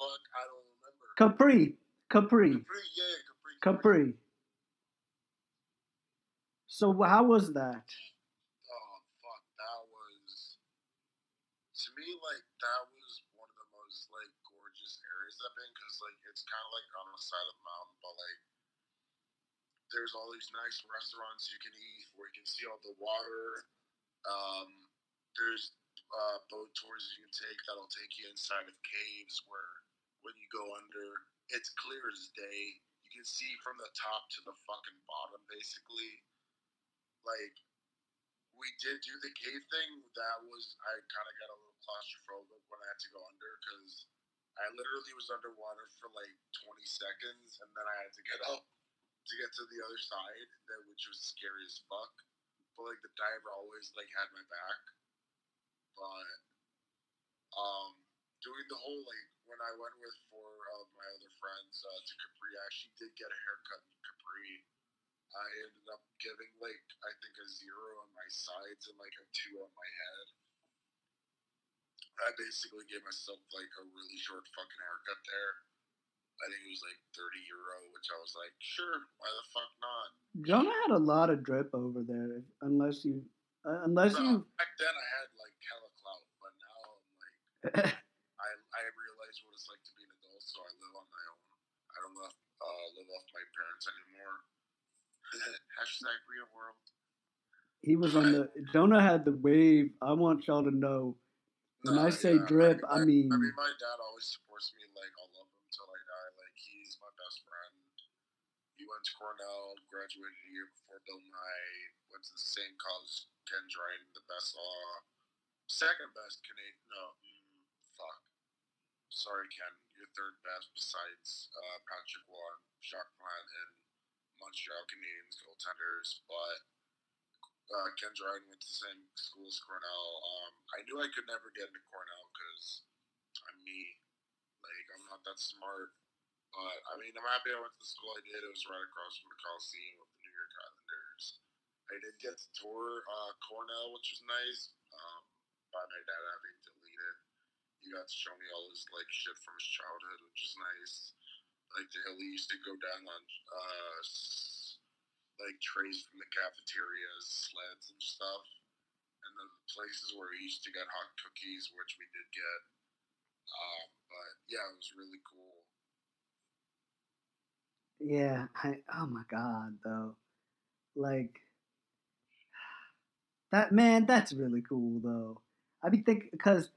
Fuck! I don't remember.
Capri, Capri,
Capri, yeah, Capri.
Capri. So how was that?
Oh fuck! That was to me like that was one of the most like gorgeous areas I've been because like it's kind of like on the side of the mountain, but like there's all these nice restaurants you can eat where you can see all the water. Um, there's uh, boat tours you can take that'll take you inside of caves where when you go under, it's clear as day. You can see from the top to the fucking bottom, basically. Like we did do the cave thing. That was I kind of got a little claustrophobic when I had to go under because I literally was underwater for like 20 seconds and then I had to get up to get to the other side, that which was scary as fuck. But like the diver always like had my back. But um, doing the whole like when I went with four of my other friends uh, to Capri, I actually did get a haircut in Capri. I ended up giving like I think a zero on my sides and like a two on my head. I basically gave myself like a really short fucking haircut there. I think it was like thirty euro, which I was like, sure, why the fuck not?
Jonah had a lot of drip over there. Unless you, uh, unless
No,
you,
back then I had like hella clout, but now I'm like I I realize what it's like to be an adult, so I live on my own. I don't live uh, live off my parents anymore. Hashtag real world.
he was on the. Jonah had the wave. I want y'all to know. When I say drip, I mean-
I mean, my dad always supports me. Like, I'll love him till I die. Like, he's my best friend. He went to Cornell, graduated a year before Bill Nye. Went to the same college Ken Dryden, the best law, second best Canadian. No, mm, fuck. Sorry, Ken. You're third best besides uh, Patrick Roy, Jacques Plante, and Montreal Canadiens goaltenders. But uh, Ken Dryden went to the same school as Cornell. Um, I knew I could never get into Cornell because I'm me. Like, I'm not that smart. But, I mean, I'm happy I went to the school I did. It was right across from the Coliseum with the New York Islanders. I did get to tour uh, Cornell, which was nice, um, by my dad having to lead it. He got to show me all his, like, shit from his childhood, which is nice. Like, he used to go down on, uh, like trays from the cafeterias, sleds and stuff, and then the places where we used to get hot cookies, which we did get. Um, but yeah, it was really cool.
Yeah, I oh my god though. Like that man, that's really cool though. I be thinking because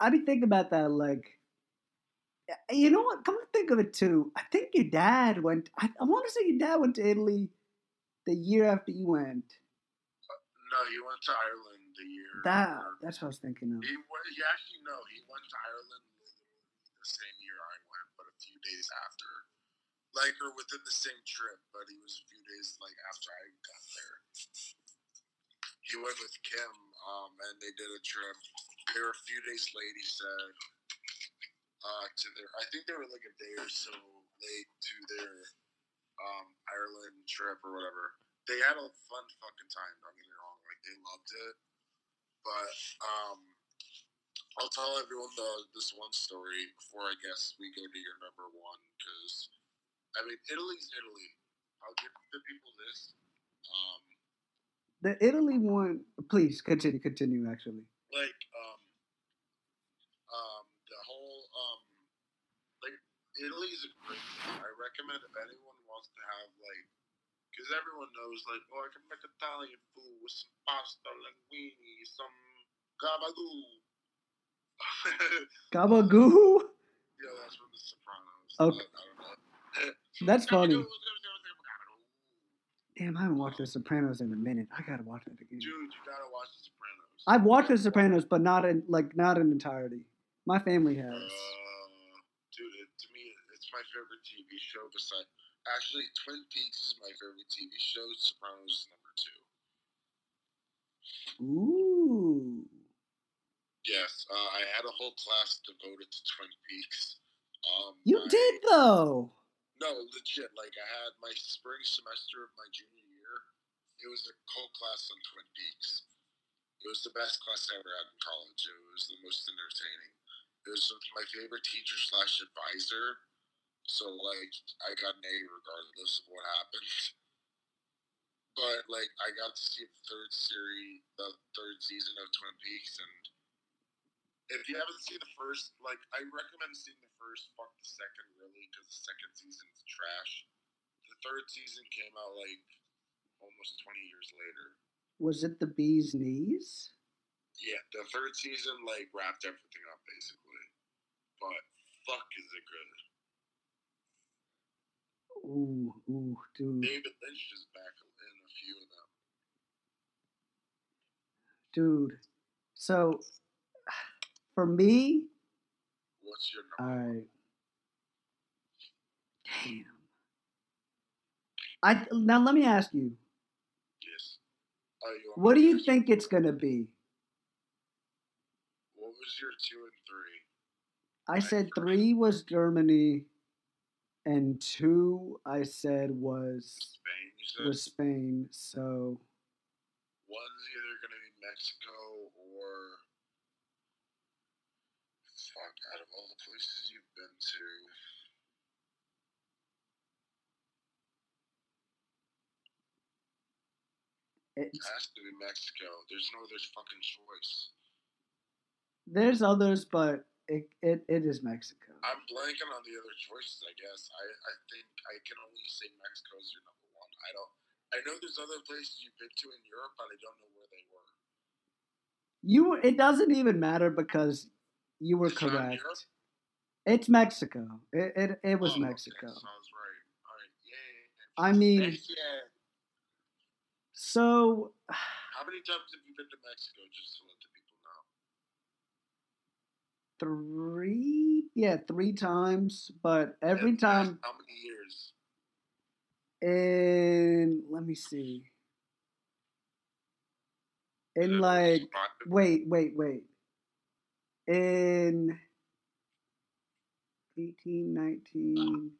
I be thinking about that like eh, eh, you know what? Come to think of it too, I think your dad went. I, I want to say your dad went to Italy the year after you went.
Uh, no, he went to Ireland the year.
That that's what I was thinking of.
he, he actually no, he went to Ireland the same year I went, but a few days after, like or within the same trip, but he was a few days like after I got there. he went with Kim, um, and they did a trip. They were a few days late. He said uh, to their. I think they were like a day or so late to their um, Ireland trip or whatever. They had a fun fucking time. Don't get me wrong. Like they loved it, but um, I'll tell everyone the this one story before I guess we go to your number one because I mean Italy's Italy. I'll give the people this. Um,
The Italy one, please continue. Continue. Actually,
like um um the whole um like Italy's a great I recommend if anyone wants to have like because everyone knows like oh I can make Italian food with some pasta linguine some gabagool
Gabagoo.
yeah that's from The Sopranos
Okay.
I, I don't know
That's funny. Damn, I haven't watched The Sopranos in a minute. I gotta watch that again.
dude you gotta watch The Sopranos
I've watched The Sopranos, but not in like not in entirety. My family has.
Uh, dude, it, to me, it's my favorite TV show. Besides, actually, Twin Peaks is my favorite TV show. Sopranos is number two.
Ooh.
Yes, uh, I had a whole class devoted to Twin Peaks. Um,
You
my-
did though.
No, legit. Like I had my spring semester of my junior year. It was a whole class on Twin Peaks. It was the best class I ever had in college. It was the most entertaining. It was my favorite teacher slash advisor. So like I got an A regardless of what happened. But like I got to see the third series, the third season of Twin Peaks, and if you haven't seen the first, like I recommend seeing the first. Fuck the second, really, because the second season's trash. The third season came out like almost twenty years later.
Was it the bee's knees?
Yeah, the third season like wrapped everything up basically. But fuck, is it good?
Ooh, ooh, dude,
David Lynch is back in a few of them.
dude. So, for me,
What's your
all
number?
right. Damn. I now let me ask you.
Oh,
what do you think it's gonna be?
What was your two and three?
I said three was Germany, and two I said was
Spain,
was Spain. So
One's either gonna be Mexico or fuck. Out of all the places you've been to,
it,
has to be Mexico. There's no other fucking choice.
there's others, but it, it, it is Mexico.
I'm blanking on the other choices. I guess I I think I can only say Mexico is your number one. I don't. I know there's other places you've been to in Europe, but I don't know where they were.
You were- it doesn't even matter because you were
It's
correct. It's Mexico. It it, it was
Oh, okay,
Mexico.
so I was right. All right. Yay.
I mean,
yeah.
So
How many times have you been to Mexico? Just to let the people know.
three, yeah, three times, but every
And past
time
How many years?
in let me see. In
it
like wait, wait, wait. In 18, 19,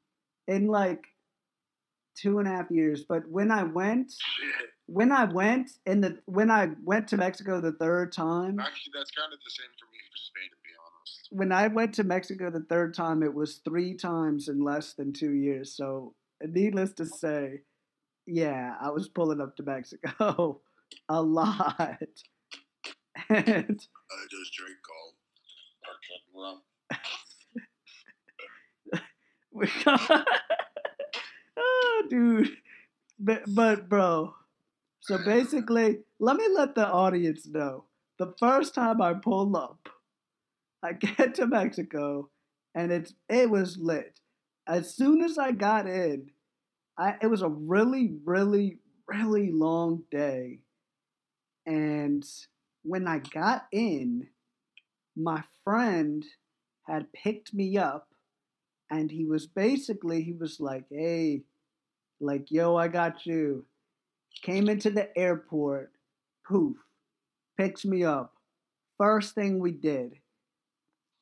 in like two and a half years. But when I went,
Shit.
When I went in the when I went to Mexico the third time,
Actually, that's kind of the same for me for Spain, to be honest.
when I went to Mexico the third time, it was three times in less than two years. So, needless to say, yeah, I was pulling up to Mexico a lot. And
I just drink all rum.
oh, dude, but, but bro, so basically, let me let the audience know. The first time I pull up, I get to Mexico, and it's it was lit. As soon as I got in, I it was a really, really, really long day, and when I got in, my friend had picked me up and he was basically he was like hey like yo i got you came into the airport poof, picks me up. First thing we did,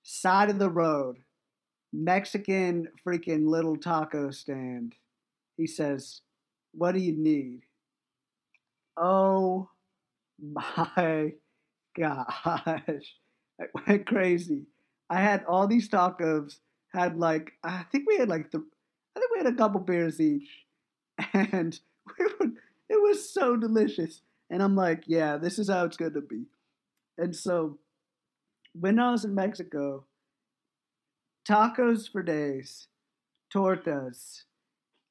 side of the road, Mexican freaking little taco stand. He says, What do you need? Oh my gosh. I went crazy. I had all these tacos, had like, I think we had like the, I think we had a couple beers each. And we were, it was so delicious. And I'm like, yeah, this is how it's going to be. And so when I was in Mexico, tacos for days, tortas.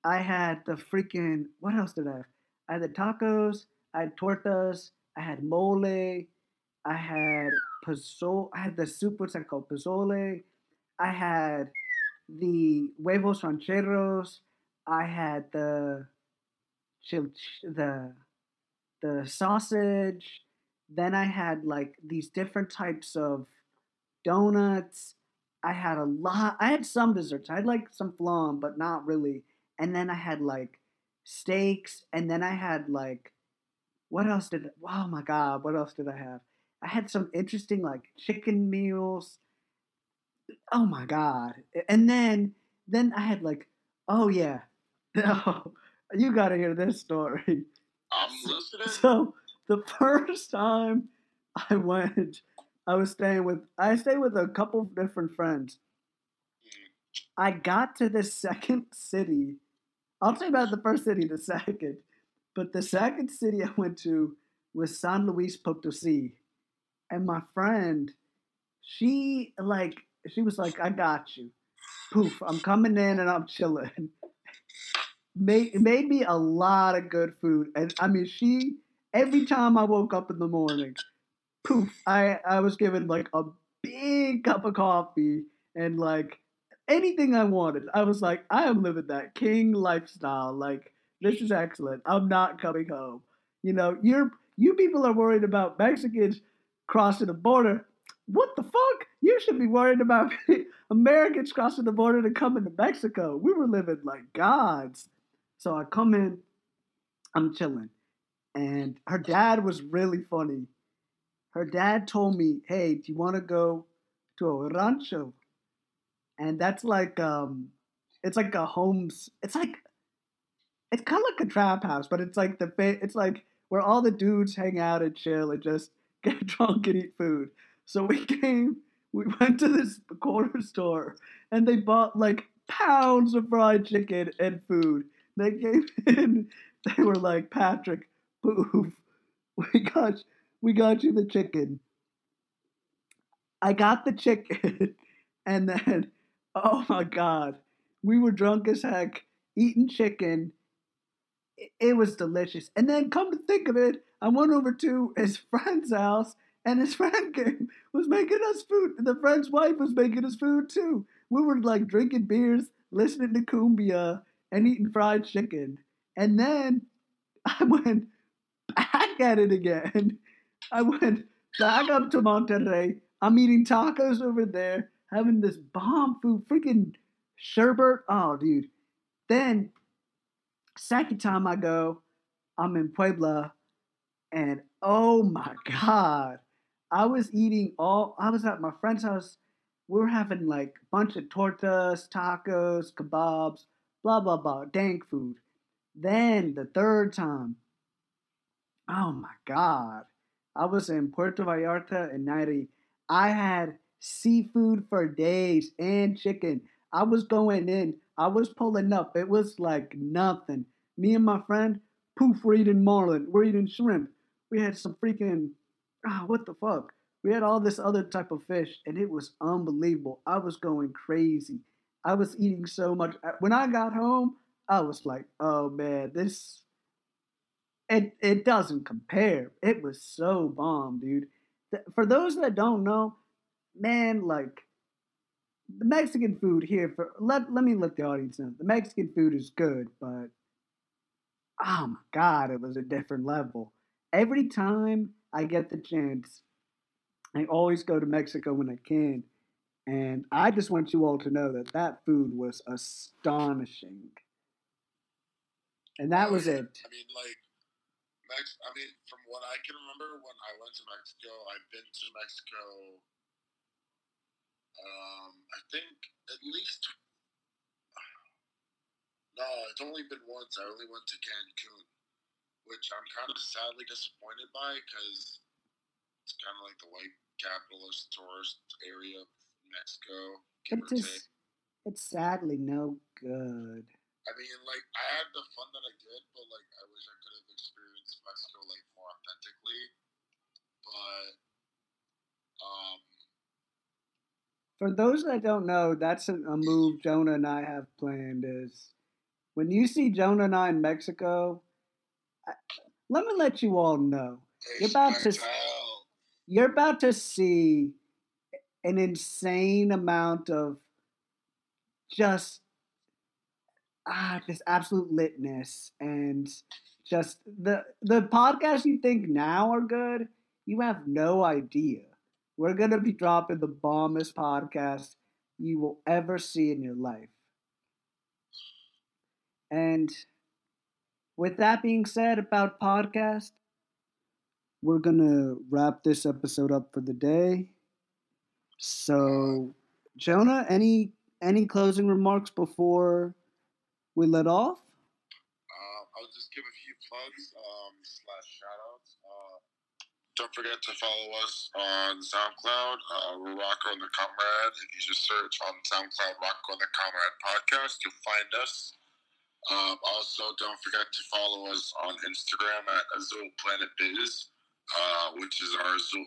I had the freaking, what else did I have? I had the tacos, I had tortas, I had mole, I had pozole, I had the soup, what's that called? Pozole. I had the huevos rancheros. I had the chil- the the sausage. Then I had like these different types of donuts. I had a lot. I had some desserts. I had like some flan, but not really. And then I had like steaks. And then I had like, what else did? Oh my god, what else did I have? I had some interesting like chicken meals. Oh my god! And then then I had like, oh yeah, oh, you got to hear this story.
I'm listening.
So the first time I went, I was staying with I stayed with a couple of different friends. I got to the second city. I'll tell you about the first city, the second. But the second city I went to was San Luis Potosi. And my friend, she like she was like, I got you. Poof, I'm coming in and I'm chilling. Made made me a lot of good food. And I mean she every time I woke up in the morning, poof, I, I was given like a big cup of coffee and like anything I wanted. I was like, I am living that king lifestyle. Like, this is excellent. I'm not coming home. You know, you're you people are worried about Mexicans crossing the border. What the fuck? You should be worried about Americans crossing the border to come into Mexico. We were living like gods. So I come in, I'm chilling. And her dad was really funny. Her dad told me, hey, do you want to go to a rancho? And that's like, um, it's like a homes, it's like, it's kind of like a trap house, but it's like the, it's like where all the dudes hang out and chill and just get drunk and eat food. So we came, we went to this corner store and they bought like pounds of fried chicken and food. They came in, they were like, Patrick, poof, we got we got you the chicken. I got the chicken, and then oh my god, we were drunk as heck eating chicken. It was delicious. And then come to think of it, I went over to his friend's house, and his friend came was making us food. The friend's wife was making us food too. We were like drinking beers, listening to cumbia, and eating fried chicken. And then I went back at it again. I went back up to Monterrey. I'm eating tacos over there, having this bomb food, freaking sherbet. Oh, dude. Then, second time I go, I'm in Puebla, and oh my God, I was eating all, I was at my friend's house. We were having like a bunch of tortas, tacos, kebabs, blah, blah, blah, dank food. Then the third time, Oh my God. I was in Puerto Vallarta and Nayarit. I had seafood for days and chicken. I was going in. I was pulling up. It was like nothing. Me and my friend, poof, we're eating marlin. We're eating shrimp. We had some freaking, ah, oh, what the fuck? We had all this other type of fish, and it was unbelievable. I was going crazy. I was eating so much. Uh, when I got home, I was like, oh man, this it it doesn't compare. It was so bomb, dude. For those that don't know, man, like the Mexican food here for let let me let the audience know. The Mexican food is good, but oh my god, it was a different level. Every time I get the chance, I always go to Mexico when I can. And I just want you all to know that that food was astonishing. And that was it.
I mean, like, Mex- I mean, from what I can remember, when I went to Mexico, I've been to Mexico. Um, I think at least. No, it's only been once. I only went to Cancun, which I'm kind of sadly disappointed by because it's kind of like the white capitalist tourist area of Mexico. give
It
or take.
just, it's sadly no good.
I mean, like I had the fun that I did, but like I wish I could have experienced Mexico like more authentically. But um,
For those that don't know, that's a, a move Jonah and I have planned. Is when you see Jonah and I in Mexico, I, let me let you all know You're about to, you're about to see an insane amount of just ah this absolute litness and just the the podcasts you think now are good you have no idea we're gonna be dropping the bombest podcast you will ever see in your life and with that being said about podcast we're gonna wrap this episode up for the day. So, Jonah, any any closing remarks before we let off?
Uh, I'll just give a few plugs um, slash shoutouts. Uh, don't forget to follow us on SoundCloud. Uh, Rocko and the Comrade. If you just search on SoundCloud Rocko and the Comrade podcast, you'll find us. Um, also, don't forget to follow us on Instagram at Azul Planet Biz, uh, which is our Azul,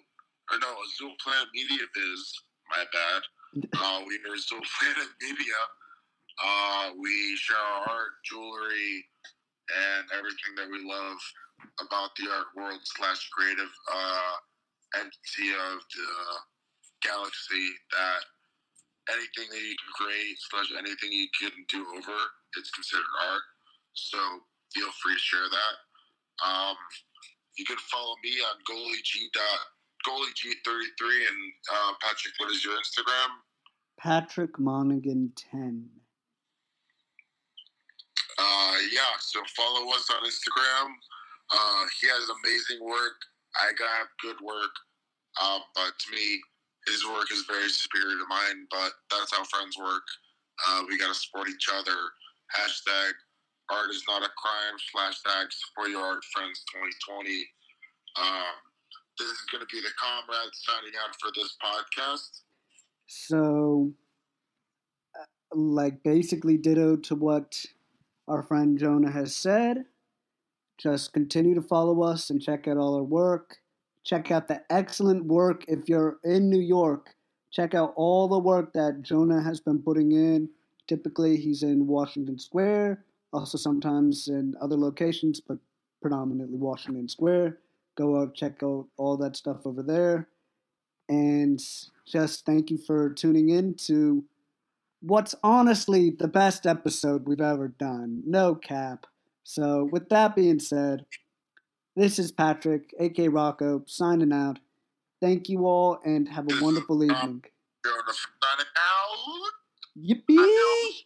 or no, Azul Planet Media Biz. My bad. Uh, we are Azul Planet Media. Uh, we share our art, jewelry, and everything that we love about the art world slash creative uh, entity of the galaxy. That anything that you can create slash anything you can do over, it's considered art. So feel free to share that. Um, you can follow me on goalieg dot goalieg33 and uh, Patrick. What is your Instagram?
Patrick Monaghan ten.
Uh, yeah, so follow us on Instagram. Uh, he has amazing work. I got good work. Um, but to me, his work is very superior to mine, but that's how friends work. Uh, we got to support each other. Hashtag art is not a crime. Slash tag support your art friends 2020. Um, this is going to be the comrade signing out for this podcast.
So, uh, like basically ditto to what our friend Jonah has said. Just continue to follow us and check out all our work. Check out the excellent work if you're in New York. Check out all the work that Jonah has been putting in. Typically, he's in Washington Square, also sometimes in other locations, but predominantly Washington Square. Go out, check out all that stuff over there. And just thank you for tuning in to what's honestly the best episode we've ever done. No cap. So, with that being said, this is Patrick, aka Rocko, signing out. Thank you all and have a wonderful evening.
Signing out.
Yippee!